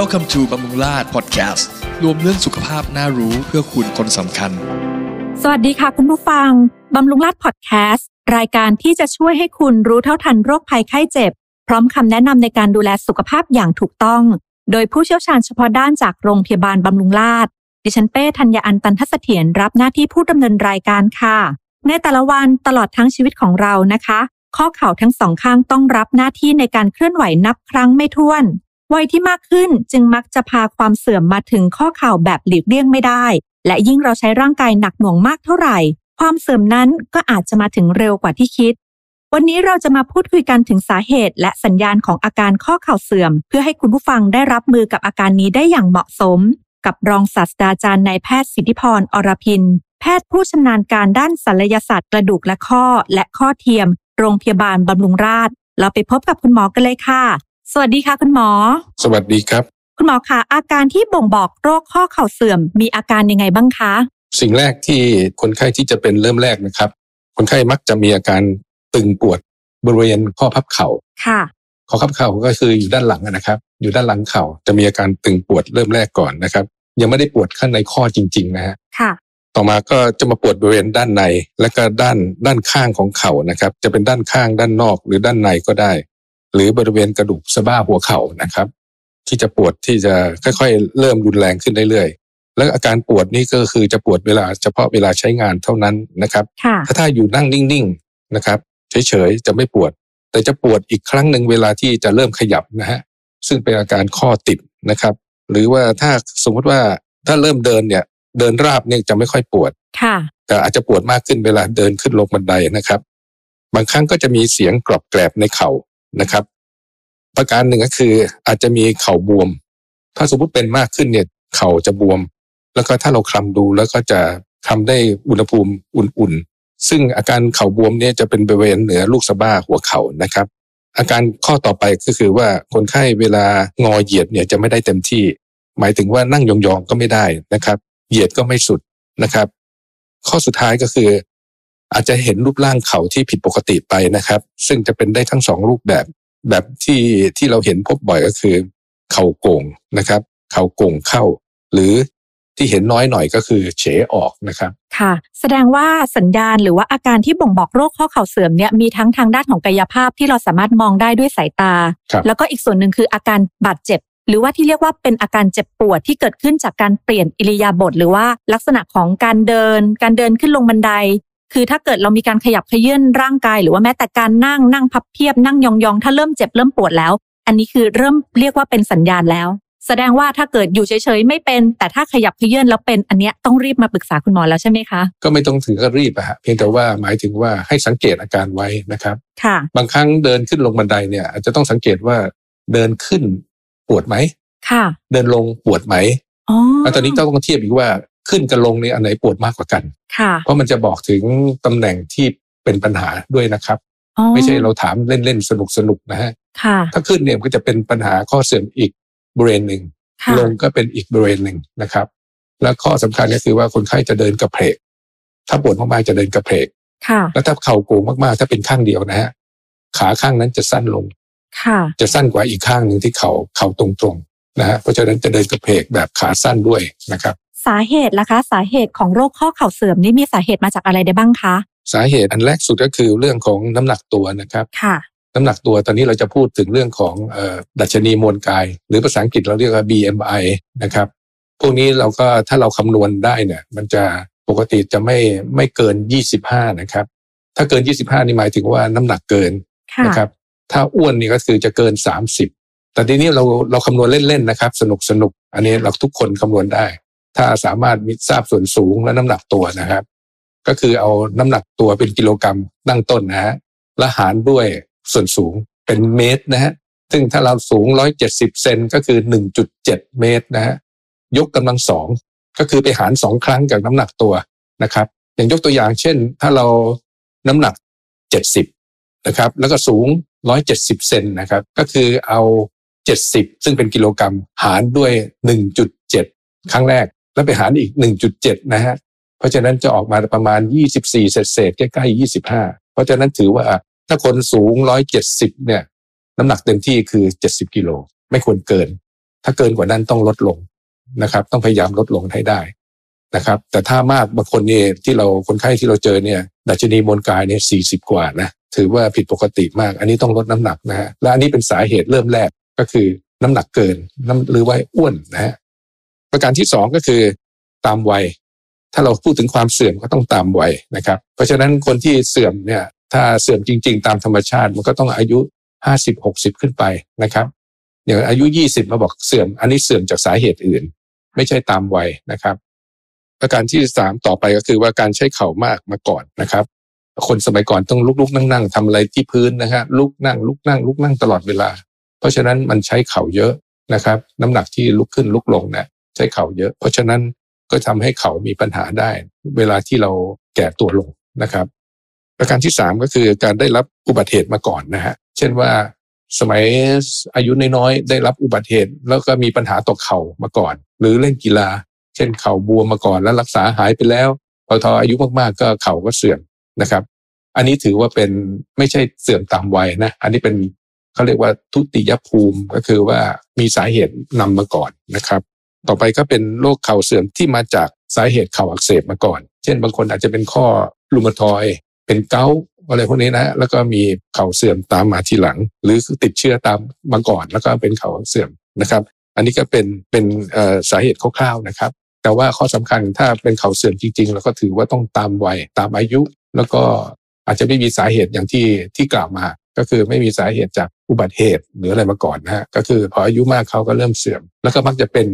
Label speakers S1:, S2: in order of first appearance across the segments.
S1: Welcome to บำรุงราษฎร์ Podcast รวมเรื่องสุขภาพน่ารู้เพื่อคุณคนสำคัญ
S2: สวัสดีค่ะคุณผู้ฟัง บำรุงราษฎร์พอดแคสต์รายการที่จะช่วยให้คุณรู้เท่าทันโรคภัยไข้เจ็บ พร้อมคำแนะนำในการดูแลสุขภาพอย่างถูกต้อง โดยผู้เชี่ยวชาญเฉพาะด้านจากโรงพยาบาลบำรุงราษฎร์ดิฉันเป้ธัญญาอันตันทัศเถียรรับหน้าที่ผู้ดำเนินรายการค่ะ ในแต่ละวันตลอดทั้งชีวิตของเรานะคะ ข้อเข่าทั้งสองข้างต้องรับหน้าที่ในการเคลื่อนไหวนับครั้งไม่ถ้วน วัยที่มากขึ้นจึงมักจะพาความเสื่อมมาถึงข้อเข่าแบบหลีกเลี่ยงไม่ได้ และยิ่งเราใช้ร่างกายหนักหน่วงมากเท่าไหร่ ความเสื่อมนั้นก็อาจจะมาถึงเร็วกว่าที่คิด วันนี้เราจะมาพูดคุยกันถึงสาเหตุ และสัญญาณของอาการข้อเข่าเสื่อม เพื่อให้คุณผู้ฟังได้รับมือกับอาการนี้ได้อย่างเหมาะสม กับรองศาสตราจารย์นายแพทย์สิทธิพรอรพิน แพทย์ผู้ชำนาญการด้านศัลยศาสตร์กระดูกและข้อ และข้อเทียม โรงพยาบาลบำรุงราษฎร์เราไปพบกับคุณหมอกันเลยค่ะ สวัสดีค่ะคุณหมอ
S3: สวัสดีครับ
S2: คุณหมอคะอาการที่บ่งบอกโรคข้อเข่าเสื่อม มีอาการยังไงบ้างคะ
S3: สิ่งแรกที่คนไข้ที่จะเป็นเริ่มแรกนะครับ คนไข้มักจะมีอาการตึงปวดบริเวณข้อพับเข่า
S2: ค่ะ
S3: ข้อพับเข่าก็คืออยู่ด้านหลังนะครับ อยู่ด้านหลังเข่าจะมีอาการตึงปวดเริ่มแรกก่อนนะครับ ยังไม่ได้ปวดข้างในข้อจริง ๆ นะฮะ
S2: ค่ะ
S3: ต่อมาก็จะมาปวดบริเวณด้านใน และก็ด้านด้านข้างของเข่านะครับ จะเป็นด้านข้างด้านนอกหรือด้านในก็ได้ หรือบริเวณกระดูกสะบ้าหัวเข่านะครับ ที่จะปวดที่จะค่อยๆ เริ่มรุนแรงขึ้นเรื่อยๆ แล้วอาการปวดนี่ก็คือจะปวดเวลาเฉพาะเวลาใช้งานเท่านั้นนะครับ
S2: ค่ะ
S3: ถ้าถ้าอยู่นั่งนิ่งๆนะครับเฉยๆจะไม่ปวด แต่จะปวดอีกครั้งหนึ่งเวลาที่จะเริ่มขยับนะฮะซึ่งเป็นอาการข้อติดนะครับ หรือว่าถ้าสมมติว่าถ้าเริ่มเดินเนี่ยเดินราบเนี่ยจะไม่ค่อยปวด
S2: ค่ะ
S3: แต่อาจจะปวดมากขึ้นเวลาเดินขึ้นลงบันไดนะครับ บางครั้งก็จะมีเสียงกรอบแกรบในเข่า นะครับ ประการหนึ่งก็คืออาจจะมีเข่าบวม ถ้าสมมติเป็นมากขึ้นเนี่ยเข่าจะบวม แล้วก็ถ้าเราคลำดูแล้วก็จะทำได้อุณหภูมิอุ่นๆ ซึ่งอาการเข่าบวมเนี่ยจะเป็นบริเวณเหนือลูกสะบ้าหัวเข่านะครับ อาการข้อต่อไปก็คือว่าคนไข้เวลางอเหยียดเนี่ยจะไม่ได้เต็มที่ หมายถึงว่านั่งยองๆก็ไม่ได้นะครับ เหยียดก็ไม่สุดนะครับ ข้อสุดท้ายก็คือ อาจจะเห็นรูปร่างเข่าที่ผิดปกติไปนะครับ ซึ่งจะเป็นได้ทั้งสองรูปแบบ แบบที่ที่เราเห็นพบบ่อยก็คือ เข่าโก่งนะครับ เข่าโก่งเข้า หรือที่เห็นน้อยหน่อยก็คือเฉออกนะครับ
S2: ค่ะ แสดงว่าสัญญาณหรือว่าอาการที่บ่งบอกโรคข้อเข่าเสื่อมเนี่ยมีทั้งทางด้านของกายภาพที่เราสามารถมองได้ด้วยสายตา
S3: ครับ
S2: แล้วก็อีกส่วนหนึ่งคืออาการบาดเจ็บ หรือว่าที่เรียกว่าเป็นอาการเจ็บปวดที่เกิดขึ้นจากการเปลี่ยนอิริยาบถหรือว่าลักษณะของการเดิน การเดินขึ้นลงบันได คือถ้าเกิดเรามีการขยับเขยื่นร่างกายหรือว่าแม้แต่การนั่งนั่งพับเพียบนั่งยองๆ ถ้าเริ่มเจ็บเริ่มปวดแล้ว อันนี้คือเริ่มเรียกว่าเป็นสัญญาณแล้ว แสดงว่าถ้าเกิดอยู่เฉยๆไม่เป็น แต่ถ้าขยับเขยื่นแล้วเป็นอันเนี้ยต้องรีบมาปรึกษาคุณหมอแล้วใช่ไหมคะ
S3: ก็ไม่ต้องถึงกับรีบอะฮะเพียงแต่ว่าหมายถึงว่าให้สังเกตอาการไว้นะครับ
S2: ค่ะ
S3: บางครั้งเดินขึ้นลงบันไดเนี่ยอาจจะต้องสังเกตว่าเดินขึ้นปวดไหม
S2: ค่ะ
S3: เดินลงปวดไหม
S2: อ๋อ
S3: แล้วตอนนี้ต้องเทียบอีกว่า ขึ้นกับลงเนี่ยอันไหนปวดมากกว่ากัน
S2: ค่ะ
S3: เพราะมันจะบอกถึงตำแหน่งที่เป็นปัญหาด้วยนะครับ
S2: อ๋อ
S3: ไม่ใช่เราถามเล่นๆ สนุกๆนะฮะ
S2: ค่ะ
S3: ถ้าขึ้นเนี่ยมันก็จะเป็นปัญหาข้อเสื่อมอีกบริเวณหนึ่ง
S2: ค่ะ
S3: ลงก็เป็นอีกบริเวณหนึ่งนะครับ แล้วข้อสำคัญก็คือว่าคนไข้จะเดินกระเพกถ้าปวดมากๆจะเดินกระเพก
S2: ค่ะ
S3: แล้วถ้าเข่าโกงมากๆ ถ้าเป็นข้างเดียวนะฮะขาข้างนั้นจะสั้นลง
S2: ค่ะ
S3: จะสั้นกว่าอีกข้างหนึ่งที่เข่าเข่าตรงๆนะฮะเพราะฉะนั้นจะเดินกระเพกแบบขาสั้นด้วยนะครับ
S2: สาเหตุล่ะคะ สาเหตุของโรคข้อเข่าเสื่อมนี่มีสาเหตุมาจากอะไรได้บ้างคะ
S3: สาเหตุอันแรกสุดก็คือเรื่องของน้ำหนักตัวนะครับ
S2: ค่ะ
S3: น้ำหนักตัวตอนนี้เราจะพูดถึงเรื่องของเอ่อดัชนีมวลกาย หรือภาษาอังกฤษเราเรียกว่า BMI นะครับพวกนี้เราก็ถ้าเราคำนวณได้เนี่ยมันจะปกติจะไม่ไม่เกิน 25 นะครับ ถ้าเกิน 25 นี่หมายถึงว่าน้ำหนักเกิน
S2: ค่ะ
S3: นะครับ ถ้าอ้วนนี่ก็คือจะเกิน 30 แต่ทีนี้เราเราคำนวณเล่นๆนะครับ สนุกสนุกอันนี้เราทุกคนคำนวณได้ ถ้าสามารถมีทราบส่วนสูงและน้ำหนักตัวนะครับ ก็คือเอาน้ำหนักตัวเป็นกิโลกรัมตั้งต้นนะฮะและหารด้วยส่วนสูงเป็นเมตรนะฮะซึ่งถ้าเราสูง 170 เซนก็คือ 1.7 เมตรนะฮะยกกำลังสองก็คือไปหารสองครั้งจากน้ำหนักตัวนะครับ อย่างยกตัวอย่างเช่น ถ้าเราน้ำหนัก 70 นะครับ แล้วก็สูง 170 เซนนะครับ ก็คือเอา 70 ซึ่งเป็นกิโลกรัมหารด้วย 1.7 ครั้งแรก แล้วไปหารอีก 1.7 นะฮะ เพราะฉะนั้นจะออกมาประมาณ 24 เศษเศษใกล้ๆ 25 เพราะฉะนั้นถือว่าถ้าคนสูง 170 เนี่ย น้ำหนักเต็มที่คือ 70 กิโล ไม่ควรเกิน ถ้าเกินกว่านั้นต้องลดลงนะครับ ต้องพยายามลดลงให้ได้นะครับ แต่ถ้ามากบางคนเนี่ยที่เราคนไข้ที่เราเจอเนี่ย ดัชนีมวลกายเนี่ยสี่สิบกว่านะ ถือว่าผิดปกติมาก อันนี้ต้องลดน้ำหนักนะฮะ และอันนี้เป็นสาเหตุเริ่มแรกก็คือน้ำหนักเกินน้ำหรือว่าอ้วนนะฮะ ประการที่สองก็คือตามวัย ถ้าเราพูดถึงความเสื่อมก็ต้องตามวัยนะครับ เพราะฉะนั้นคนที่เสื่อมเนี่ยถ้าเสื่อมจริง ๆ ตามธรรมชาติ มันก็ต้องอายุห้าสิบหกสิบขึ้นไปนะครับอย่างอายุยี่สิบมาบอกเสื่อม อันนี้เสื่อมจากสาเหตุอื่น ไม่ใช่ตามวัยนะครับประการที่สามต่อไปก็คือว่าการใช้เข่ามากมาก่อนนะครับ คนสมัยก่อนต้องลุกๆนั่งๆทำอะไรที่พื้นนะฮะลุกนั่งลุกนั่งลุกนั่งตลอดเวลา เพราะฉะนั้นมันใช้เข่าเยอะนะครับ น้ำหนักที่ลุกขึ้นลุกลงเนี่ย ใช้เข่าเยอะ เพราะฉะนั้นก็ทำให้เข่ามีปัญหาได้ เวลาที่เราแก่ตัวลงนะครับประการที่สามก็คือการได้รับอุบัติเหตุมาก่อนนะฮะเช่นว่าสมัยอายุน้อยๆได้รับอุบัติเหตุ แล้วก็มีปัญหาตกเข่ามาก่อน หรือเล่นกีฬา เช่นเข่าบวมมาก่อนแล้วรักษาหายไปแล้วพอทออายุมากๆก็เข่าก็เสื่อมนะครับ อันนี้ถือว่าเป็นไม่ใช่เสื่อมตามวัยนะ อันนี้เป็นเขาเรียกว่าทุติยภูมิก็คือว่ามีสาเหตุนำมาก่อนนะครับ ต่อไปก็เป็นโรคเข่าเสื่อมที่มาจากสาเหตุเข่าอักเสบมาก่อน เช่น บางคนอาจจะเป็นข้อรูมาทอย เป็นเกาอะไรพวกนี้นะแล้วก็มีเข่าเสื่อมตามมาทีหลัง หรือติดเชื้อตามมาก่อน แล้วก็เป็นเข่าเสื่อมนะครับ อันนี้ก็เป็นเป็นสาเหตุคร่าวๆนะครับ แต่ว่าข้อสำคัญถ้าเป็นเข่าเสื่อมจริงๆเราก็ถือว่าต้องตามวัยตามอายุ แล้วก็อาจจะไม่มีสาเหตุอย่างที่ที่กล่าวมา ก็คือไม่มีสาเหตุจากอุบัติเหตุหรืออะไรมาก่อนนะฮะก็คือพออายุมากเขาก็เริ่มเสื่อม แล้วก็มักจะเป็น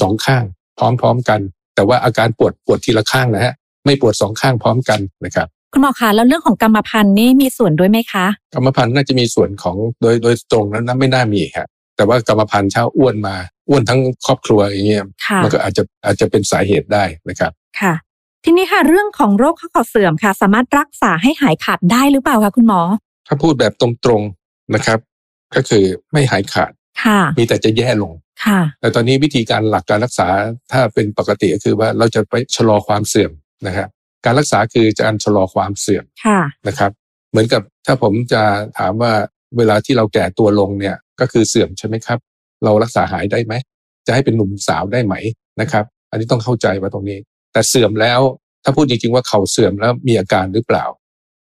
S3: สองข้างพร้อมๆกัน แต่ว่าอาการปวดปวดทีละข้างนะฮะไม่ปวดสองข้างพร้อมกันนะครับ
S2: คุณหมอคะแล้วเรื่องของกรรมพันธุ์นี่มีส่วนด้วยไหมคะ
S3: กรรมพันธุ์น่าจะมีส่วนของโดยโดยตรงนั้นไม่น่ามีครับแต่ว่ากรรมพันธุ์เช่าอ้วนมาอ้วนทั้งครอบครัวอย่างเงี้ย
S2: ค่ะ
S3: มันก็อาจจะอาจจะเป็นสาเหตุได้นะครับ
S2: ค่ะ ทีนี้ค่ะเรื่องของโรคข้อเข่าเสื่อมค่ะ สามารถรักษาให้หายขาดได้หรือเปล่าคะคุณหมอ
S3: ถ้าพูดแบบตรงๆนะครับ ก็คือไม่หายขาด
S2: ค่ะ
S3: มีแต่จะแย่ลง
S2: ค่ะ
S3: แต่ตอนนี้วิธีการหลักการรักษาถ้าเป็นปกติก็คือว่าเราจะไปชะลอความเสื่อมนะครับการรักษาคือการชะลอความเสื่อม
S2: ค่ะ
S3: นะครับ เหมือนกับถ้าผมจะถามว่าเวลาที่เราแก่ตัวลงเนี่ยก็คือเสื่อมใช่ไหมครับ เรารักษาหายได้ไหม จะให้เป็นหนุ่มสาวได้ไหมนะครับ อันนี้ต้องเข้าใจว่าตรงนี้ แต่เสื่อมแล้วถ้าพูดจริงๆว่าเข่าเสื่อมแล้วมีอาการหรือเปล่า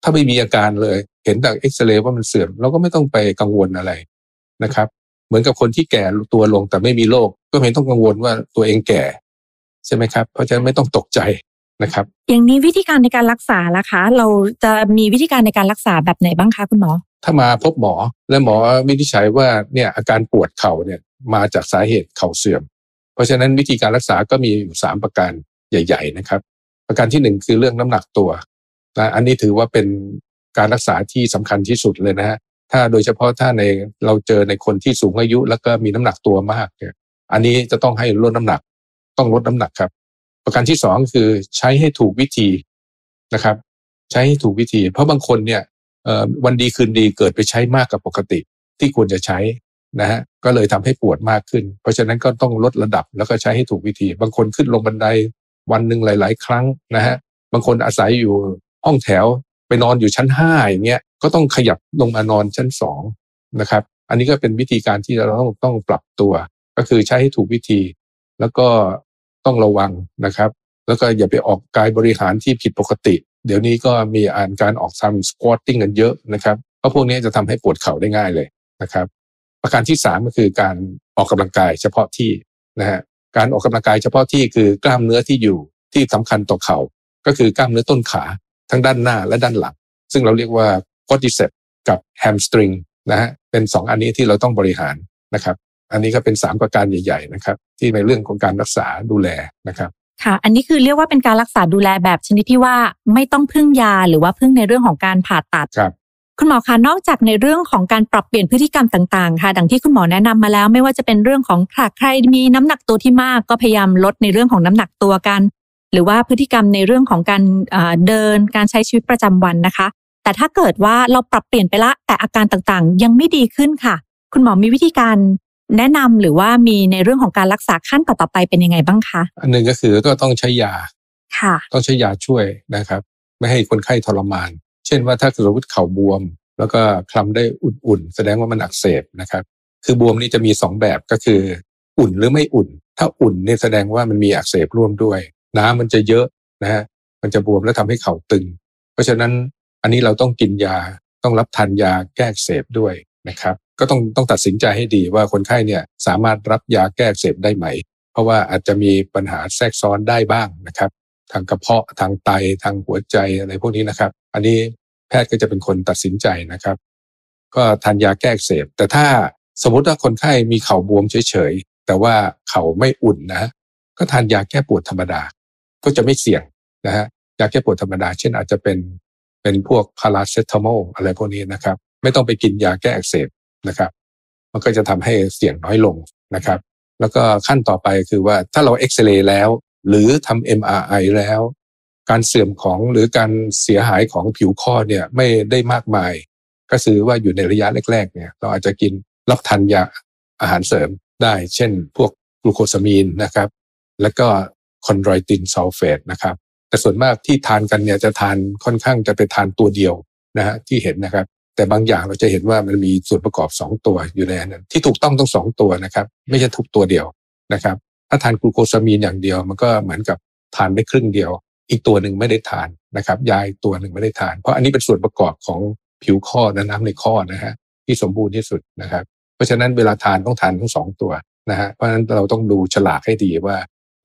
S3: ถ้าไม่มีอาการเลย เห็นแต่เอ็กซเรย์ว่ามันเสื่อมเราก็ไม่ต้องไปกังวลอะไรนะครับ เหมือนกับคนที่แก่ตัวลงแต่ไม่มีโรคก็ไม่ต้องกังวลว่าตัวเองแก่ ใช่ไหมครับ เพราะฉะนั้นไม่ต้องตกใจนะครับ
S2: อย่างนี้วิธีการในการรักษาล่ะคะ เราจะมีวิธีการในการรักษาแบบไหนบ้างคะคุณหมอ
S3: ถ้ามาพบหมอและหมอวินิจฉัยว่าเนี่ยอาการปวดเข่าเนี่ยมาจากสาเหตุเข่าเสื่อม เพราะฉะนั้นวิธีการรักษาก็มีอยู่สามประการใหญ่ ๆ นะครับ ประการที่หนึ่งคือเรื่องน้ำหนักตัวนะอันนี้ถือว่าเป็นการรักษาที่สำคัญที่สุดเลยนะฮะ ถ้าโดยเฉพาะถ้าในเราเจอในคนที่สูงอายุ แล้วก็มีน้ำหนักตัวมากเนี่ย อันนี้จะต้องให้ลดน้ำหนัก ต้องลดน้ำหนักครับ ประการที่สองคือใช้ให้ถูกวิธีนะครับ ใช้ให้ถูกวิธี เพราะบางคนเนี่ยวันดีคืนดีเกิดไปใช้มากกว่าปกติ ที่ควรจะใช้นะฮะก็เลยทำให้ปวดมากขึ้น เพราะฉะนั้นก็ต้องลดระดับแล้วก็ใช้ให้ถูกวิธี บางคนขึ้นลงบันไดวันหนึ่งหลาย ๆ ครั้งนะฮะบางคนอาศัยอยู่ห้องแถว ไปนอนอยู่ชั้นห้าอย่างเงี้ยก็ต้องขยับลงมานอนชั้นสองนะครับ อันนี้ก็เป็นวิธีการที่เราต้องต้องปรับตัว ก็คือใช้ให้ถูกวิธี แล้วก็ต้องระวังนะครับ แล้วก็อย่าไปออกกายบริหารที่ผิดปกติ เดี๋ยวนี้ก็มีอ่านการออกทำสควอตติ้งกันเยอะนะครับเพราะพวกนี้จะทำให้ปวดเข่าได้ง่ายเลยนะครับ ประการที่สามก็คือการออกกำลังกายเฉพาะที่นะฮะการออกกำลังกายเฉพาะที่คือกล้ามเนื้อที่อยู่ที่สำคัญต่อเข่าก็คือกล้ามเนื้อต้นขา ทั้งด้านหน้าและด้านหลัง ซึ่งเราเรียกว่า quadriceps กับ hamstring นะฮะเป็นสองอันนี้ที่เราต้องบริหารนะครับ อันนี้ก็เป็นสามประการใหญ่ ๆ นะครับ ที่ในเรื่องของการรักษาดูแลนะครับ
S2: ค่ะ อันนี้คือเรียกว่าเป็นการรักษาดูแลแบบชนิดที่ว่าไม่ต้องพึ่งยาหรือว่าพึ่งในเรื่องของการผ่าตัด
S3: ครับ
S2: คุณหมอคะนอกจากในเรื่องของการปรับเปลี่ยนพฤติกรรมต่างๆ ค่ะ ดังที่คุณหมอแนะนำมาแล้ว ไม่ว่าจะเป็นเรื่องของถ้าใครมีน้ำหนักตัวที่มาก ก็พยายามลดในเรื่องของน้ำหนักตัวกัน หรือว่าพฤติกรรมในเรื่องของการเอ่อเดินการใช้ชีวิตประจำวันนะคะ แต่ถ้าเกิดว่าเราปรับเปลี่ยนไปละ แต่อาการต่างๆ ยังไม่ดีขึ้นค่ะ คุณหมอมีวิธีการแนะนำหรือว่ามีในเรื่องของการรักษาขั้นต่อๆไปเป็นยังไงบ้างคะ
S3: อันหนึ่งก็คือก็ต้องใช้ยา
S2: ค่ะ
S3: ต้องใช้ยาช่วยนะครับ ไม่ให้คนไข้ทรมาน เช่นว่าถ้าสมมติเข่าบวม แล้วก็คลำได้อุ่นๆแสดงว่ามันอักเสบนะครับ คือบวมนี่จะมีสองแบบก็คือ อุ่นหรือไม่อุ่น ถ้าอุ่นเนี่ยแสดงว่ามันมีอักเสบร่วมด้วย น้ำมันจะเยอะนะฮะมันจะบวมแล้วทำให้เข่าตึง เพราะฉะนั้นอันนี้เราต้องกินยาต้องรับทานยาแก้เสบด้วยนะครับก็ต้องต้องตัดสินใจให้ดีว่าคนไข้เนี่ยสามารถรับยาแก้เสบได้ไหม เพราะว่าอาจจะมีปัญหาแทรกซ้อนได้บ้างนะครับ ทางกระเพาะทางไตทางหัวใจอะไรพวกนี้นะครับ อันนี้แพทย์ก็จะเป็นคนตัดสินใจนะครับ ก็ทานยาแก้เสบแต่ถ้าสมมติว่าคนไข้มีเข่าบวมเฉยๆแต่ว่าเข่าไม่อุ่นนะ ก็ทานยาแก้ปวดธรรมดา ก็จะไม่เสี่ยงนะฮะยาแก้ปวดธรรมดา เช่นอาจจะเป็นเป็นพวกพาราเซตามอลอะไรพวกนี้นะครับ ไม่ต้องไปกินยาแก้อักเสบนะครับ มันก็จะทำให้เสี่ยงน้อยลงนะครับ แล้วก็ขั้นต่อไปคือว่าถ้าเราเอ็กซเรย์แล้ว หรือทำ MRI แล้ว การเสื่อมของหรือการเสียหายของผิวข้อเนี่ยไม่ได้มากมาย ก็คือว่าอยู่ในระยะแรกๆเนี่ยเราอาจจะกินรับทานยาอาหารเสริมได้ เช่น พวกกลูโคซามีนนะครับ แล้วก็ คอนโดรอยตินซัลเฟตนะครับแต่ส่วนมากที่ทานกันเนี่ยจะทานค่อนข้างจะไปทานตัวเดียวนะฮะที่เห็นนะครับ แต่บางอย่างเราจะเห็นว่ามันมีส่วนประกอบ 2 ตัวอยู่ในนั้นที่ถูกต้องต้องสองตัวนะครับ ไม่ใช่ทุกตัวเดียวนะครับ ถ้าทานกลูโคซามีนอย่างเดียว มันก็เหมือนกับทานได้ครึ่งเดียว อีกตัวหนึ่งไม่ได้ทานนะครับยาอีกตัวหนึ่งไม่ได้ทาน เพราะอันนี้เป็นส่วนประกอบของผิวข้อและน้ำในข้อนะฮะที่สมบูรณ์ที่สุดนะครับ เพราะฉะนั้นเวลาทานต้องทานทั้งสองตัวนะฮะเพราะฉะนั้นเราต้องดูฉลากให้ดีว่า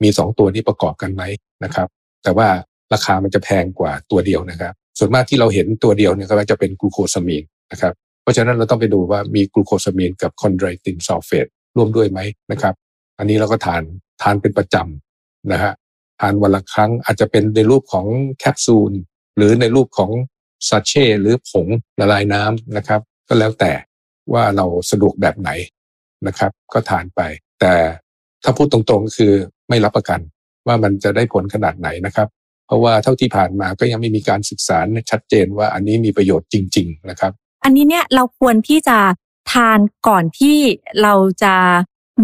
S3: มีสองตัวนี้ประกอบกันไหมนะครับ แต่ว่าราคามันจะแพงกว่าตัวเดียวนะครับ ส่วนมากที่เราเห็นตัวเดียวเนี่ยก็จะเป็นกลูโคซามีนนะครับ เพราะฉะนั้นเราต้องไปดูว่ามีกลูโคซามีนกับคอนโดรอยตินซัลเฟตร่วมด้วยไหมนะครับ อันนี้เราก็ทานทานเป็นประจำนะฮะทานวันละครั้งอาจจะเป็นในรูปของแคปซูลหรือในรูปของซาเช่หรือผงละลายน้ำนะครับ ก็แล้วแต่ว่าเราสะดวกแบบไหนนะครับ ก็ทานไป แต่ ถ้าพูดตรงๆก็คือไม่รับประกันว่ามันจะได้ผลขนาดไหนนะครับ เพราะว่าเท่าที่ผ่านมาก็ยังไม่มีการศึกษาชัดเจนว่าอันนี้มีประโยชน์จริง ๆ นะครับ
S2: อันนี้เนี่ยเราควรที่จะทานก่อนที่เราจะ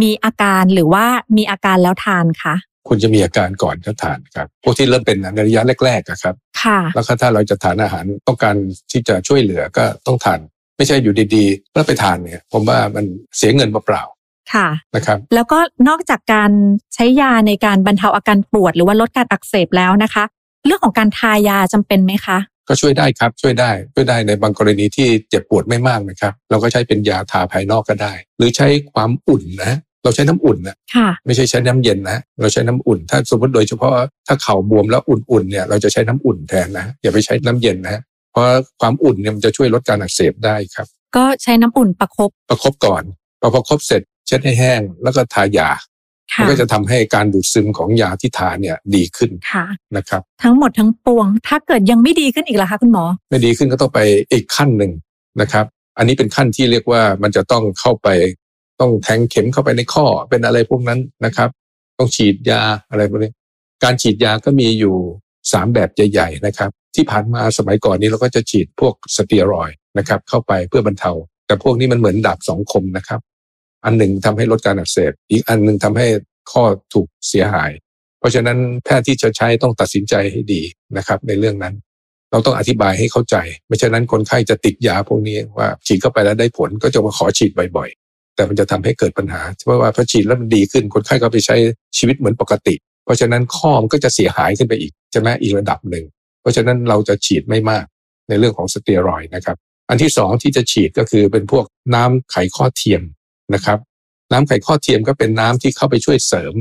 S2: มีอาการหรือว่ามีอาการแล้วทานคะ
S3: คุณจะมีอาการก่อนจะทานครับพวกที่เริ่มเป็นในระยะแรกๆอะครับ
S2: ค่ะ
S3: แล้วก็ถ้าเราจะทานอาหารต้องการที่จะช่วยเหลือก็ต้องทาน ไม่ใช่อยู่ดีๆแล้วไปทานเนี่ยผมว่ามันเสียเงินเปล่า
S2: ค่ะ
S3: ๆนะครับ
S2: แล้วก็นอกจากการใช้ยาในการบรรเทาอาการปวด หรือว่าลดการอักเสบแล้วนะคะ เรื่องของการทายาจำเป็นไหมคะ
S3: ก็ช่วยได้ครับช่วยได้ช่วยได้ในบางกรณีที่เจ็บปวดไม่มากนะครับ เราก็ใช้เป็นยาทาภายนอกก็ได้ หรือใช้ความอุ่นนะเราใช้น้ำอุ่นนะ
S2: ค่ะ
S3: ไม่ใช่ใช้น้ำเย็นนะเราใช้น้ำอุ่น ถ้าสมมติโดยเฉพาะถ้าเข่าบวมแล้วอุ่นๆเนี่ยเราจะใช้น้ำอุ่นแทนนะอย่าไปใช้น้ำเย็นนะเพราะความอุ่นเนี่ยมันจะช่วยลดการอักเสบได้ครับ
S2: ก็ใช้น้ำอุ่นประคบ
S3: ประคบก่อนพอประคบเสร็จ เช็ดให้แห้งแล้วก็ทายามั
S2: ค่ะ
S3: ก็จะทำให้การดูดซึมของยาที่ทานเนี่ยดีขึ้น
S2: ค่ะ
S3: นะครับ
S2: ทั้งหมดทั้งปวง ถ้าเกิดยังไม่ดีขึ้นอีกล่ะคะคุณหมอ
S3: ไม่ดีขึ้นก็ต้องไปอีกขั้นหนึ่งนะครับ อันนี้เป็นขั้นที่เรียกว่ามันจะต้องเข้าไปต้องแทงเข็มเข้าไปในข้อเป็นอะไรพวกนั้นนะครับ ต้องฉีดยาอะไรพวกนี้การฉีดยาก็มีอยู่สามแบบใหญ่ๆนะครับ ที่ผ่านมาสมัยก่อนนี้เราก็จะฉีดพวกสเตียรอยด์นะครับ เข้าไปเพื่อบรรเทา แต่พวกนี้มันเหมือนดาบสองคมนะครับ อันหนึ่งทำให้ลดการอักเสบอีกอันหนึ่งทำให้ข้อถูกเสียหาย เพราะฉะนั้นแพทย์ที่จะใช้ต้องตัดสินใจให้ดีนะครับ ในเรื่องนั้น เราต้องอธิบายให้เข้าใจ ไม่ฉะนั้นคนไข้จะติดยาพวกนี้ว่าฉีดเข้าไปแล้วได้ผลก็จะมาขอฉีดบ่อยๆ แต่มันจะทำให้เกิดปัญหาเพราะว่าพอฉีดแล้วมันดีขึ้นคนไข้ก็ไปใช้ชีวิตเหมือนปกติ เพราะฉะนั้นข้อมันก็จะเสียหายขึ้นไปอีกใช่ไหมอีกระดับหนึ่ง เพราะฉะนั้นเราจะฉีดไม่มากในเรื่องของสเตียรอยนะครับ อันที่สองที่จะฉีดก็คือเป็นพวกน้ำไขข้อเทียม นะครับ น้ำไข่ข้อเทียมก็เป็นน้ำที่เข้าไปช่วยเสริม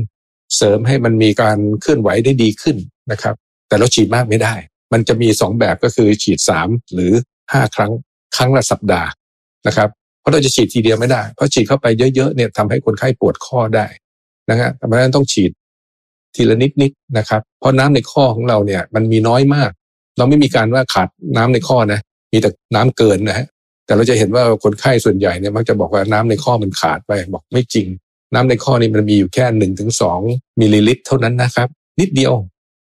S3: เสริมให้มันมีการเคลื่อนไหวได้ดีขึ้นนะครับ แต่เราฉีดมากไม่ได้ มันจะมีสองแบบก็คือฉีดสามหรือห้าครั้งครั้งละสัปดาห์นะครับเพราะเราจะฉีดทีเดียวไม่ได้ เพราะฉีดเข้าไปเยอะๆเนี่ยทำให้คนไข้ปวดข้อได้นะฮะเพราะฉะนั้นต้องฉีดทีละนิดๆนะครับ เพราะน้ำในข้อของเราเนี่ยมันมีน้อยมาก เราไม่มีการว่าขาดน้ำในข้อนะ มีแต่น้ำเกินนะฮะ แต่เราจะเห็นว่าคนไข้ส่วนใหญ่เนี่ยมักจะบอกว่าน้ำในข้อมันขาดไปบอกไม่จริง น้ำในข้อนี่มันมีอยู่แค่หนึ่งถึงสองมิลลิลิตร เท่านั้นนะครับ นิดเดียว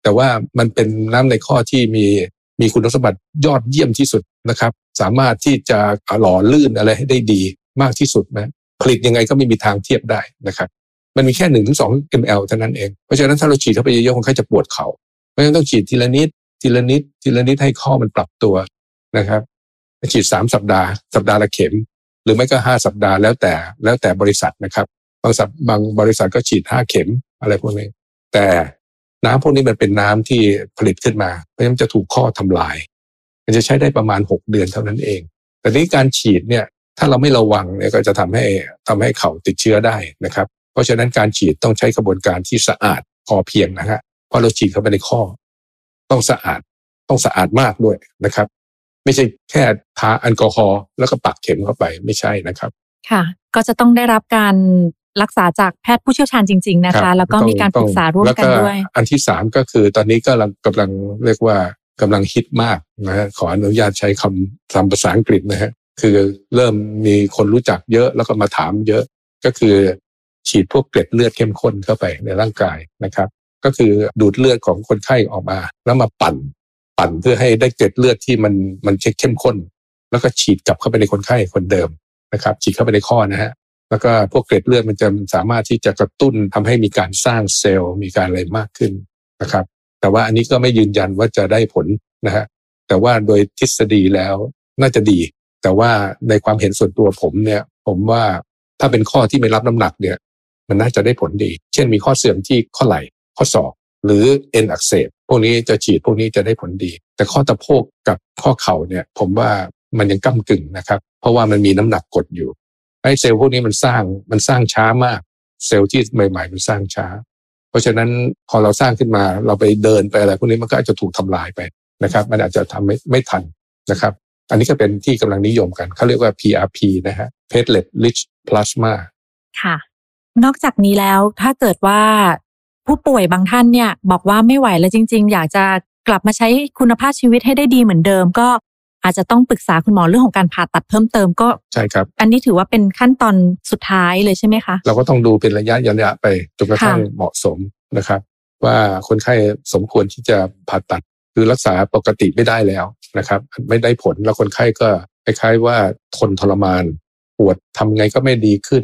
S3: แต่ว่ามันเป็นน้ำในข้อที่มีมีคุณสมบัติยอดเยี่ยมที่สุดนะครับ สามารถที่จะหล่อลื่นอะไรให้ได้ดีมากที่สุดนะผลิตยังไงก็ไม่มีทางเทียบได้นะครับ มันมีแค่หนึ่งถึงสอง ml เท่านั้นเองเพราะฉะนั้นถ้าเราฉีดเข้าไปเยอะๆคนไข้จะปวดเขา่าเพราะฉะนั้นต้องฉีดทีละนิดทีละนิดทีละนิดให้ข้อมันปรับตัวนะครับ ฉีดสามสัปดาห์สัปดาห์ละเข็ม หรือไม่ก็ห้าสัปดาห์แล้วแต่แล้วแต่บริษัทนะครับบางสับบางบริษัทก็ฉีดห้าเข็มอะไรพวกนี้ แต่น้ำพวกนี้มันเป็นน้ำที่ผลิตขึ้นมาเพราะฉะนั้นจะถูกข้อทำลาย มันจะใช้ได้ประมาณหกเดือนเท่านั้นเอง แต่นี้การฉีดเนี่ยถ้าเราไม่ระวังเนี่ยก็จะทำให้ทำให้เขาติดเชื้อได้นะครับ เพราะฉะนั้นการฉีดต้องใช้กระบวนการที่สะอาดพอเพียงนะฮะเพราะเราฉีดเข้าไปในข้อ ต้องสะอาดต้องสะอาดมากด้วยนะครับ ไม่ใช่แค่ทาแอลกอฮอล์แล้วก็ปักเข็มเข้าไปไม่ใช่นะครับ
S2: ค่ะ ก็จะต้องได้รับการรักษาจากแพทย์ผู้เชี่ยวชาญจริง ๆ นะ
S3: ครั
S2: คะ
S3: บ
S2: แล้วก็มีการปรึกษาร่วมกันด้วย
S3: แล้อันที่สามก็คือตอนนี้ก็กำลังกำลังเรียกว่ากำลังฮิตมากนะฮะขออนุญาตใช้คำคำภาษาอังกฤษนะฮะคือเริ่มมีคนรู้จักเยอะแล้วก็มาถามเยอะก็คือฉีดพวกเกล็ดเลือดเข้มข้นเข้าไปในร่างกายนะครับ ก็คือดูดเลือดของคนไข้ออกมา แล้วมาปั่น ปั่นเพื่อให้ได้เกล็ดเลือดที่มันมันเช็คเข้มข้น แล้วก็ฉีดกลับเข้าไปในคนไข้คนเดิมนะครับ ฉีดเข้าไปในข้อนะฮะแล้วก็พวกเกล็ดเลือดมันจะสามารถที่จะกระตุ้นทำให้มีการสร้างเซลล์มีการอะไรมากขึ้นนะครับ แต่ว่าอันนี้ก็ไม่ยืนยันว่าจะได้ผลนะฮะแต่ว่าโดยทฤษฎีแล้วน่าจะดี แต่ว่าในความเห็นส่วนตัวผมเนี่ย ผมว่าถ้าเป็นข้อที่ไม่รับน้ำหนักเนี่ย มันน่าจะได้ผลดี เช่นมีข้อเสื่อมที่ข้อไหล่ข้อศอกหรือเอ็นอักเสบ พวกนี้จะฉีดพวกนี้จะได้ผลดี แต่ข้อตะโพกกับข้อเข่าเนี่ย ผมว่ามันยังก้ากึ่งนะครับ เพราะว่ามันมีน้ำหนักกดอยู่ไอ้เซลล์พวกนี้มันสร้างมันสร้างช้ามาก เซลล์ที่ใหม่ ๆ มันสร้างช้า เพราะฉะนั้นพอเราสร้างขึ้นมาเราไปเดินไปอะไรพวกนี้มันก็อาจจะถูกทำลายไปนะครับ มันอาจจะทำไม่ไม่ทันนะครับ อันนี้ก็เป็นที่กำลังนิยมกันเขาเรียกว่า PRP นะฮะ platelet rich plasma
S2: ค่ะ นอกจากนี้แล้วถ้าเกิดว่า ผู้ป่วยบางท่านเนี่ยบอกว่าไม่ไหวแล้วจริง ๆ อยากจะกลับมาใช้คุณภาพชีวิตให้ได้ดีเหมือนเดิมก็อาจจะต้องปรึกษาคุณหมอเรื่องของการผ่าตัดเพิ่มเติมก็
S3: ใช่ครับ
S2: อันนี้ถือว่าเป็นขั้นตอนสุดท้ายเลยใช่ไหมคะ
S3: เราก็ต้องดูเป็นระยะระยะไปจนกระทั่งเหมาะสมนะครับ ว่าคนไข้สมควรที่จะผ่าตัดคือรักษาปกติไม่ได้แล้วนะครับ ไม่ได้ผลแล้วคนไข้ก็คล้ายๆว่าทนทรมาน ปวดทำไงก็ไม่ดีขึ้น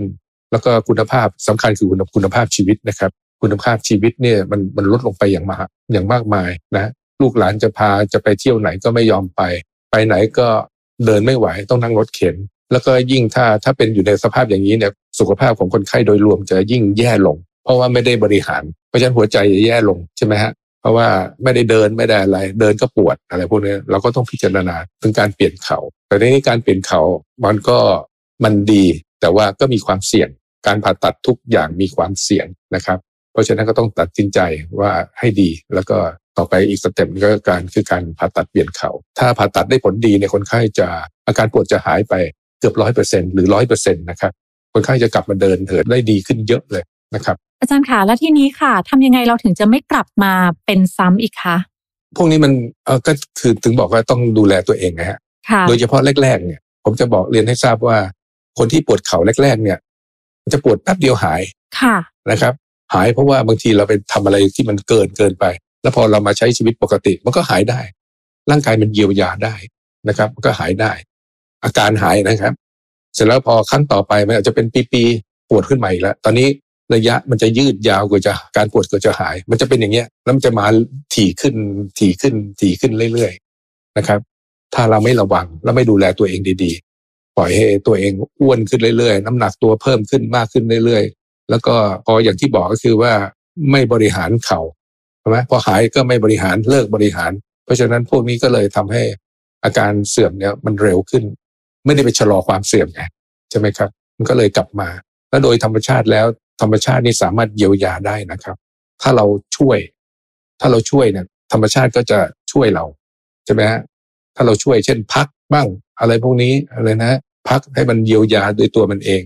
S3: แล้วก็คุณภาพสำคัญคือคุณคุณภาพชีวิตนะครับ คุณภาพชีวิตเนี่ยมันมันลดลงไปอย่างมากอย่างมากมายนะลูกหลานจะพาจะไปเที่ยวไหนก็ไม่ยอมไป ไปไหนก็เดินไม่ไหวต้องนั่งรถเข็น แล้วก็ยิ่งถ้าถ้าเป็นอยู่ในสภาพอย่างนี้เนี่ยสุขภาพของคนไข้โดยรวมจะยิ่งแย่ลง เพราะว่าไม่ได้บริหารเพราะฉะนั้นหัวใจจะแย่ลงใช่ไหมฮะเพราะว่าไม่ได้เดินไม่ได้อะไร เดินก็ปวดอะไรพวกนี้เราก็ต้องพิจารณาถึงการเปลี่ยนเขา แต่ในนี้การเปลี่ยนเขามันก็มันดี แต่ว่าก็มีความเสี่ยง การผ่าตัดทุกอย่างมีความเสี่ยงนะครับ เพราะฉะนั้นก็ต้องตัดสินใจว่าให้ดีแล้วก็ต่อไปอีกสเต็ปก็การคือการผ่าตัดเปลี่ยนเขา ถ้าผ่าตัดได้ผลดีเนี่ยคนไข้จะอาการปวดจะหายไปเกือบร้อยเปอร์เซ็นหรือร้อยเปอร์เซ็นต์นะครับคนไข้จะกลับมาเดินเถิดได้ดีขึ้นเยอะเลยนะครับ
S2: อาจารย์ค่ะแล้วที่นี้ค่ะทำยังไงเราถึงจะไม่กลับมาเป็นซ้ำอีกคะ
S3: พวกนี้มันเออก็คือถึงบอกว่าต้องดูแลตัวเองนะฮะ
S2: ค่ะ
S3: โดยเฉพาะแรกๆเนี่ย ผมจะบอกเรียนให้ทราบว่า คนที่ปวดเข่าแรก ๆ เนี่ยมันจะปวดแป๊บเดียวหาย
S2: ค่ะ
S3: นะครับ หายเพราะว่าบางทีเราไปทำอะไรที่มันเกินเกินไป แล้วพอเรามาใช้ชีวิตปกติ มันก็หายได้ ร่างกายมันเยียวยาได้นะครับมันก็หายได้ อาการหายนะครับ เสร็จแล้วพอขั้นต่อไปมันอาจจะเป็นปีๆปวดขึ้นมาอีกแล้วตอนนี้ระยะมันจะยืดยาวกว่าจะการปวดก็จะหาย มันจะเป็นอย่างเงี้ยแล้วมันจะมาถี่ขึ้นถี่ขึ้นถี่ขึ้นเรื่อยๆนะครับ ถ้าเราไม่ระวังและไม่ดูแลตัวเองดีๆ ปล่อยให้ตัวเองอ้วนขึ้นเรื่อยๆ น้ำหนักตัวเพิ่มขึ้นมากขึ้นเรื่อยๆ แล้วก็พออย่างที่บอกก็คือว่าไม่บริหารเข่าใช่ไหมพอหายก็ไม่บริหารเลิกบริหาร เพราะฉะนั้นพวกนี้ก็เลยทำให้อาการเสื่อมเนี่ยมันเร็วขึ้น ไม่ได้ไปชะลอความเสื่อมไงใช่ไหมครับ มันก็เลยกลับมา แล้วโดยธรรมชาติแล้วธรรมชาตินี่สามารถเยียวยาได้นะครับ ถ้าเราช่วย ถ้าเราช่วยเนี่ยธรรมชาติก็จะช่วยเราใช่ไหมฮะถ้าเราช่วยเช่นพักบ้างอะไรพวกนี้อะไรนะ พักให้มันเยียวยาโดยตัวมันเอง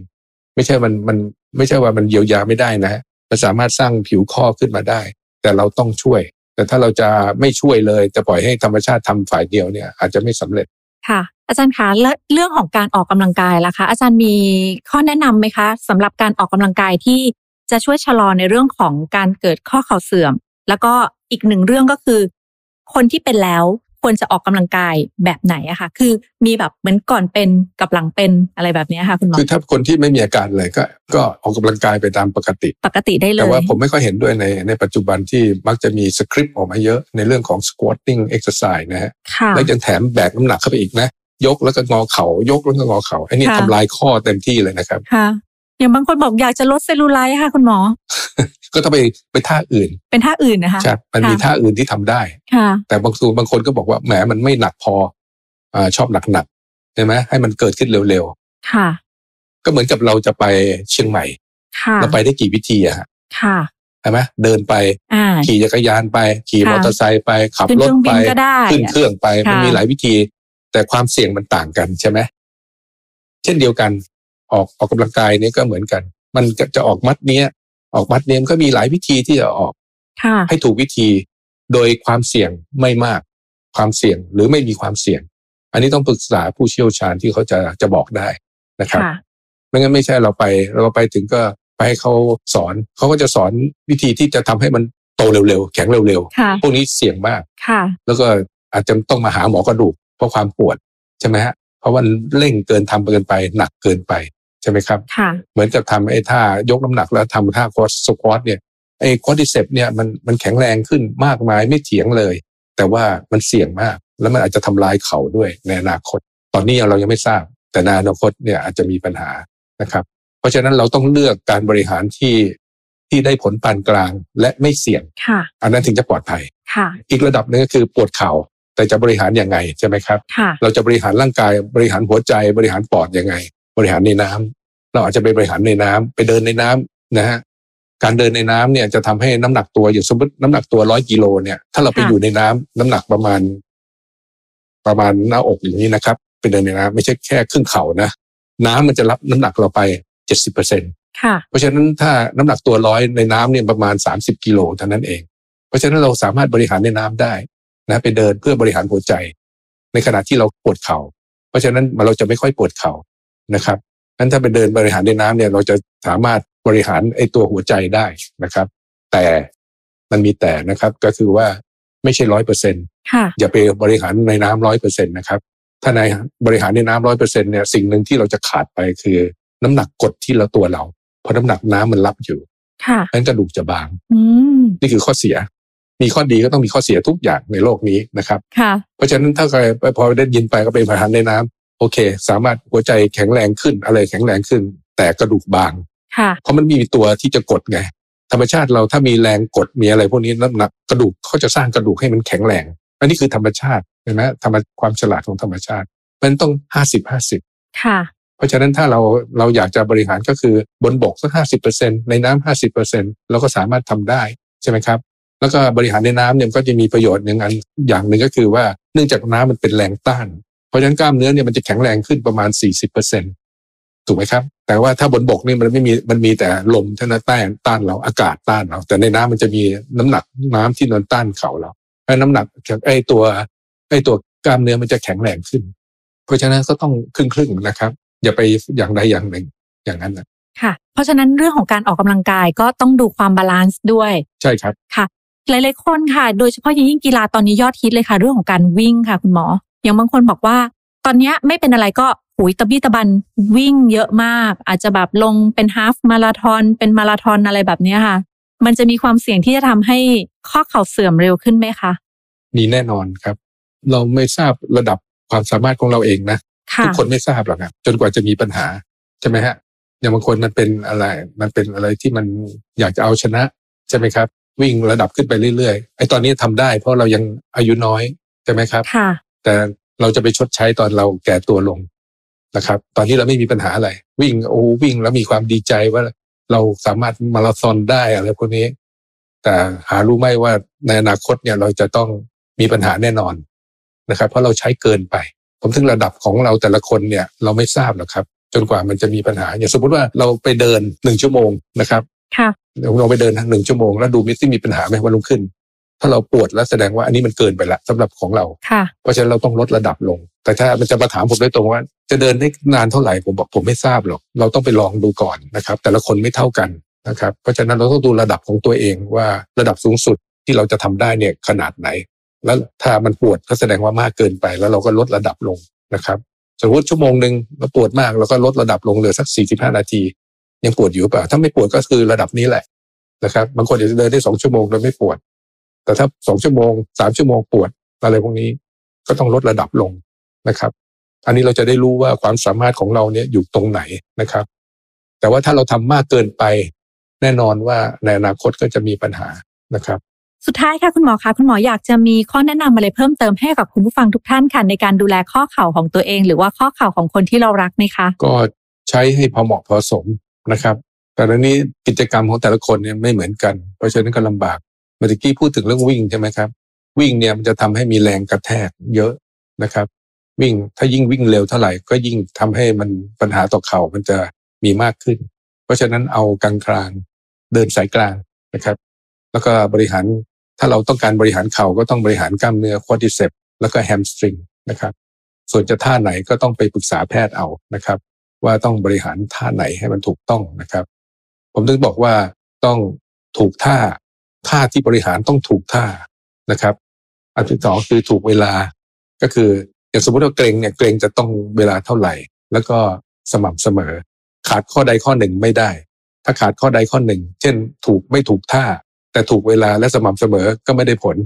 S3: ไม่ใช่มันมัน ไม่ใช่ว่ามันเยียวยาไม่ได้นะมันสามารถสร้างผิวข้อขึ้นมาได้ แต่เราต้องช่วย แต่ถ้าเราจะไม่ช่วยเลยจะปล่อยให้ธรรมชาติทำฝ่ายเดียวเนี่ยอาจจะไม่สำเร็จ
S2: ค่ะ อาจารย์คะและเรื่องของการออกกำลังกายล่ะคะอาจารย์มีข้อแนะนำไหมคะสำหรับการออกกำลังกายที่จะช่วยชะลอในเรื่องของการเกิดข้อเข่าเสื่อม แล้วก็อีกหนึ่งเรื่องก็คือ คนที่เป็นแล้ว ควรจะออกกำลังกายแบบไหนอะคะคือมีแบบเหมือนก่อนเป็นกับหลังเป็นอะไรแบบเนี้ยค่ะคุณหมอ
S3: คือถ้าคนที่ไม่มีอาการเลยก็ ก็ออกกำลังกายไปตามปกติ
S2: ปกติได้เลย
S3: แต่ว่าผมไม่ค่อยเห็นด้วยในในปัจจุบันที่มักจะมีสคริปต์ออกมาเยอะในเรื่องของ squatting exercise นะฮะ
S2: ค่ะ
S3: แล้วยังแถมแบกน้ำหนักเข้าไปอีกนะยกแล้วก็งอเขา่ายกแล้วก็งอเขา่าไอ้นี่
S2: ค่ะ
S3: ทำลายข้อเต็มที่เลยนะครับ
S2: ค่ะอย่างบางคนบอกอยากจะลดเซลลูไลท์ค่ะคุณหมอ
S3: ก็ต้องไปไปท่าอื่น
S2: เป็นท่าอื่นนะคะ
S3: ใช่มันมี
S2: ค่ะ
S3: ท่าอื่นที่ทำได้
S2: ค่ะ
S3: แต่บางส่วนบางคนก็บอกว่าแหมมันไม่หนักพออ่าชอบหนักๆใช่ไหมให้มันเกิดขึ้นเร็ว
S2: ค่ะ
S3: ๆก็เหมือนกับเราจะไปเชียงใหม่
S2: ค่ะ
S3: เราไปได้กี่วิธีอะฮะ
S2: ค่ะ
S3: ใช่ไหมเดินไป
S2: อ่า
S3: ขี่จักรยานไป ขี่
S2: ค่ะ
S3: มอเตอร์ไซค์ไปขับ
S2: ขึ้น
S3: ร
S2: เค
S3: ถ
S2: รื่อง
S3: ไป
S2: บินก็ได้
S3: ขึ้นเครื่องไป
S2: ค่ะ
S3: มันมีหลายวิธี แต่ความเสี่ยงมันต่างกันใช่ไหมเช่นเดียวกัน ออกออกกำลังกายเนี่ยก็เหมือนกัน มันจะจะออกมัดเนี้ย ออกมัดเนี้ยมันก็มีหลายวิธีที่จะออก
S2: ค่ะ
S3: ให้ถูกวิธีโดยความเสี่ยงไม่มากความเสี่ยงหรือไม่มีความเสี่ยง อันนี้ต้องปรึกษาผู้เชี่ยวชาญที่เขาจะจะบอกได้นะครับ
S2: ค่ะ
S3: ไม่งั้นไม่ใช่เราไปเราไปถึงก็ไปให้เขาสอนเขาก็จะสอนวิธีที่จะทำให้มันโตเร็วๆแข็งเร็ว
S2: ค่ะ
S3: ๆพวกนี้เสี่ยงมาก
S2: ค่ะ
S3: แล้วก็อาจจะต้องมาหาหมอกระดูกเพราะความปวดใช่ไหมฮะเพราะว่าเร่งเกินทำเกินไป หนักเกินไปใช่ไหมครับ
S2: ค่ะ
S3: เหมือนกับทำไอ้ท่ายกน้ำหนักแล้วทำท่าคอสควอตเนี่ยไอ้ควอดิเซปเนี่ยมันมันแข็งแรงขึ้นมากมายไม่เถียงเลย แต่ว่ามันเสี่ยงมาก แล้วมันอาจจะทำลายเข่าด้วยในอนาคต ตอนนี้เรายังไม่ทราบ แต่ในอนาคตเนี่ยอาจจะมีปัญหานะครับ เพราะฉะนั้นเราต้องเลือกการบริหารที่ที่ได้ผลปานกลางและไม่เสี่ยง
S2: ค่ะ
S3: อันนั้นถึงจะปลอดภัย
S2: ค่ะ
S3: อีกระดับหนึงก็คือปวดเข่าแต่จะบริหารยังไงใช่ไหมครับ
S2: ค่ะ
S3: เราจะบริหารร่างกายบริหารหัวใจบริหารปอดยังไง บริหารในน้ำเราอาจจะไปบริหารในน้ำไปเดินในน้ำนะฮะการเดินในน้ำเนี่ยจะทำให้น้ำหนักตัวอย่างสมมติน้ำหนักตัวร้อยกิโลเนี่ยถ้าเราไป
S2: ค่ะ
S3: อยู่ในน้ำน้ำหนักประมาณ ประมาณหน้าอกอย่างนี้นะครับไปเดินในน้ำไม่ใช่แค่ครึ่งเข่านะน้ำมันจะรับน้ำหนักเราไปเจ็ดสิบเปอร์เซ็น
S2: ค่ะ
S3: เพราะฉะนั้นถ้าน้ำหนักตัวร้อยในน้ำเนี่ยประมาณสามสิบกิโลเท่านั้นเอง เพราะฉะนั้นเราสามารถบริหารในน้ำได้นะไปเดินเพื่อบริหารหัวใจ ในขณะที่เราปวดเขา่าเพราะฉะนั้นเราจะไม่ค่อยปวดเข่า นะครับนั้นถ้าไปเดินบริหารในน้ำเนี่ย เราจะสามารถบริหารไอ้ตัวหัวใจได้นะครับ แต่มันมีแต่นะครับก็คือว่าไม่ใช่ร้อยเปอร์เซ็น
S2: ค่ะ
S3: อย่าไปบริหารในน้ำร้อยเปอร์เซ็นนะครับ ถ้าในบริหารในน้ำร้อยเปอร์เซ็นเนี่ยสิ่งหนึ่งที่เราจะขาดไปคือ น้ำหนักกดที่เราตัวเรา เพราะน้ำหนักน้ำมันรับอยู่
S2: ค่ะ
S3: นั้นกระดูกจะบาง
S2: อืม
S3: นี่คือข้อเสีย มีข้อดีก็ต้องมีข้อเสียทุกอย่างในโลกนี้นะครับ
S2: ค่ะ
S3: เพราะฉะนั้นถ้าใครพอได้ยินไปก็ไปบริหารในน้ำ โอเค สามารถหัวใจแข็งแรงขึ้นอะไรแข็งแรงขึ้น แต่กระดูกบาง
S2: ค่ะ
S3: เพราะมันมีตัวที่จะกดไง ธรรมชาติเราถ้ามีแรงกดมีอะไรพวกนี้น้ำหนักกระดูกเขาจะสร้างกระดูกให้มันแข็งแรง อันนี้คือธรรมชาติเห็นไหมธรรมความฉลาดของธรรมชาติ มันต้องห้าสิบห้าสิบ
S2: ค่ะ
S3: เพราะฉะนั้นถ้าเราเราอยากจะบริหารก็คือบนบกสักห้าสิบเปอร์เซ็นในน้ำห้าสิบเปอร์เซ็นเราก็สามารถทำได้ใช่ไหมครับ แล้วก็บริหารในน้ำเนี่ยมันก็จะมีประโยชน์อย่างนั้นอย่างหนึ่งก็คือว่าเนื่องจากน้ำมันเป็นแรงต้านเพ ราะฉะนั้นกล้ามเนื้อเนี่ยมันจะแข็งแรงขึ้นประมาณสี่สิบเปอร์เซ็นถูกไหมครับ แต่ว่าถ้าบนบกนี่มันไม่มีมันมีแต่ลมเท่านั้นต้านต้านเราอากาศต้านเรา แต่ในน้ำมันจะมีน้ำหนักน้ำที่นอนต้านเข่าเราไอ้น้ำหนักจากไอ้ตัวไอ้ตัวกล้ามเนื้อมันจะแข็งแรงขึ้น เพราะฉะนั้นก็ต้องครึ่งครึ่งๆนะครับ อย่าไปอย่างใดอย่างหนึ่งอย่างนั้นนะ
S2: ค่ะ เพราะฉะนั้นเรื่องของการออกกำลังกายก็ต้องดูความ balance ด้วย
S3: ใช่ครับ
S2: หลายๆคนค่ะ โดยเฉพาะอย่างยิ่งกีฬาตอนนี้ยอดฮิตเลยค่ะ เรื่องของการวิ่งค่ะ คุณหมอ อย่างบางคนบอกว่า ตอนเนี้ยไม่เป็นอะไรก็หูยตะบี้ตะบันวิ่งเยอะมาก อาจจะแบบลงเป็น half marathon เป็นมาราธอนอะไรแบบเนี้ยค่ะ มันจะมีความเสี่ยงที่จะทำให้ข้อเข่าเสื่อมเร็วขึ้นไหมคะ
S3: มีแน่นอนครับ เราไม่ทราบระดับความสามารถของเราเองนะ
S2: ค่ะ
S3: ทุกคนไม่ทราบหรอกครับจนกว่าจะมีปัญหาใช่ไหมฮะอย่างบางคนมันเป็นอะไร มันเป็นอะไรที่มันอยากจะเอาชนะใช่ไหมครับ วิ่งระดับขึ้นไปเรื่อยๆไอ้ตอนนี้ทำได้ เพราะเรายังอายุน้อยใช่ไหมครับ
S2: ค่ะ
S3: แต่เราจะไปชดใช้ตอนเราแก่ตัวลงนะครับ ตอนนี้เราไม่มีปัญหาอะไร วิ่งโอ้วิ่งแล้วมีความดีใจว่าเราสามารถมาราธอนได้อะไรพวกนี้ แต่หารู้ไหมว่าในอนาคตเนี่ยเราจะต้องมีปัญหาแน่นอนนะครับ เพราะเราใช้เกินไป ผมถึงระดับของเราแต่ละคนเนี่ยเราไม่ทราบหรอกครับ จนกว่ามันจะมีปัญหา อย่างสมมติว่าเราไปเดินหนึ่งชั่วโมงนะครับ
S2: ค่ะ
S3: เราไปเดินหนึ่งชั่วโมงแล้วดูมิสซี่มีปัญหาไหมวันรุ่งขึ้น ถ้าเราปวดแล้วแสดงว่าอันนี้มันเกินไปละสำหรับของเรา
S2: ค่ะ
S3: เพราะฉะนั้นเราต้องลดระดับลง แต่ถ้ามันจะมาถามผมโดยตรงว่า จะเดินได้นานเท่าไหร่ผมบอกผมไม่ทราบหรอก เราต้องไปลองดูก่อนนะครับ แต่ละคนไม่เท่ากันนะครับ เพราะฉะนั้นเราต้องดูระดับของตัวเองว่าระดับสูงสุดที่เราจะทำได้เนี่ยขนาดไหน แล้วถ้ามันปวดก็แสดงว่ามากเกินไป แล้วเราก็ลดระดับลงนะครับ สมมติชั่วโมงหนึ่งเราปวดมากเราก็ลดระดับลงเหลือสักสี่สิบห้านาที ยังปวดอยู่หรือเปล่าถ้าไม่ปวดก็คือระดับนี้แหละนะครับบางคนอาจจะเดินได้สองชั่วโมงโดยไม่ปวด แต่ถ้าสองชั่วโมงสามชั่วโมงปวดอะไรพวกนี้ก็ต้องลดระดับลงนะครับ อันนี้เราจะได้รู้ว่าความสามารถของเราเนี่ยอยู่ตรงไหนนะครับ แต่ว่าถ้าเราทำมากเกินไป แน่นอนว่าในอนาคตก็จะมีปัญหานะครับ
S2: สุดท้ายค่ะคุณหมอคะคุณหมออยากจะมีข้อแนะนำอะไรเพิ่มเติมให้กับคุณผู้ฟังทุกท่านค่ะในการดูแลข้อเข่าของตัวเอง หรือว่าข้อเข่าของคนที่เรารักไหมคะ
S3: ก็ใช้ให้พอเหมาะพอสมนะครับแต่ตอนนี้กิจกรรมของแต่ละคนเนี่ยไม่เหมือนกัน เพราะฉะนั้นก็ลำบาก เมื่อกี้พูดถึงเรื่องวิ่งใช่ไหมครับ วิ่งเนี่ยมันจะทำให้มีแรงกระแทกเยอะนะครับ วิ่งถ้ายิ่งวิ่งเร็วเท่าไหร่ ก็ยิ่งทำให้มันปัญหาต่อเข่ามันจะมีมากขึ้น เพราะฉะนั้นเอากลางกลางเดินสายกลางนะครับ แล้วก็บริหารถ้าเราต้องการบริหารเข่าก็ต้องบริหารกล้ามเนื้อควอดิเซปแล้วก็แฮมสตริงนะครับ ส่วนจะท่าไหนก็ต้องไปปรึกษาแพทย์เอานะครับ ว่าต้องบริหารท่าไหนให้มันถูกต้องนะครับ ผมถึงบอกว่าต้องถูกท่า ท่าที่บริหารต้องถูกท่านะครับ อันที่สองคือถูกเวลาก็คืออย่างสมมติว่าเกรงเนี่ยเกรงจะต้องเวลาเท่าไหร่ แล้วก็สม่ำเสมอ ขาดข้อใดข้อหนึ่งไม่ได้ ถ้าขาดข้อใดข้อหนึ่ง เช่น ถูกไม่ถูกท่า แต่ถูกเวลาและสม่ำเสมอก็ไม่ได้ผล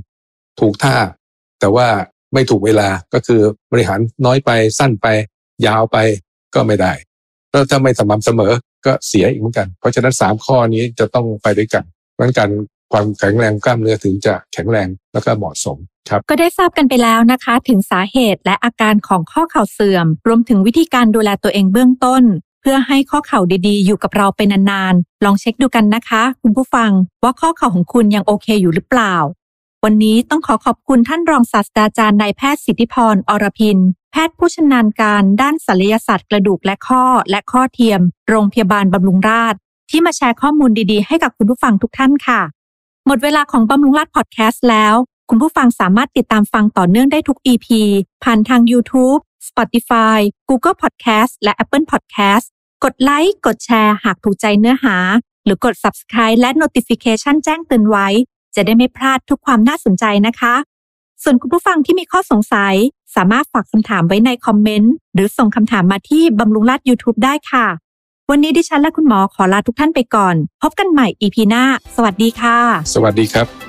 S3: ถูกท่า แต่ว่าไม่ถูกเวลาก็คือบริหารน้อยไปสั้นไป ยาวไปก็ไม่ได้แล้วถ้าไม่สม่ำเสมอก็เสียอีกเหมือนกัน เพราะฉะนั้นสามข้อนี้จะต้องไปด้วยกันเพราะฉะนั้นการ ความแข็งแรงกล้ามเนื้อถึงจะแข็งแรงแล้วก็เหมาะสมครับ
S2: ก็ได้ทราบกันไปแล้วนะคะ ถึงสาเหตุและอาการของข้อเข่าเสื่อม รวมถึงวิธีการดูแลตัวเองเบื้องต้น เพื่อให้ข้อเข่าดีๆ อยู่กับเราไปนานๆ ลองเช็คดูกันนะคะ คุณผู้ฟังว่าข้อเข่าของคุณยังโอเคอยู่หรือเปล่า วันนี้ต้องขอขอบคุณท่านรองศาสตราจารย์นายแพทย์สิทธิพรอรพินแพทย์ผู้ชำนาญการด้านศัลยศาสตร์กระดูกและข้อและข้อเทียม โรงพยาบาลบำรุงราษฎร์ที่มาแชร์ข้อมูลดีๆ ให้กับคุณผู้ฟังทุกท่านค่ะ หมดเวลาของบำรุงราษฎร์พอดแคสต์แล้ว คุณผู้ฟังสามารถติดตามฟังต่อเนื่องได้ทุก EP ผ่านทาง YouTube Spotify Google Podcast และ Apple Podcast กดไลค์กดแชร์หากถูกใจเนื้อหา หรือกด Subscribe และ Notification แจ้งเตือนไว้ จะได้ไม่พลาดทุกความน่าสนใจนะคะ ส่วนคุณผู้ฟังที่มีข้อสงสัย สามารถฝากคำถามไว้ในคอมเมนต์หรือส่งคำถามมาที่บำรุงราษฎร์ YouTube ได้ค่ะ วันนี้ดิฉันและคุณหมอขอลาทุกท่านไปก่อน พบกันใหม่ EP หน้า สวัสดีค่ะ
S3: สวัสดีครับ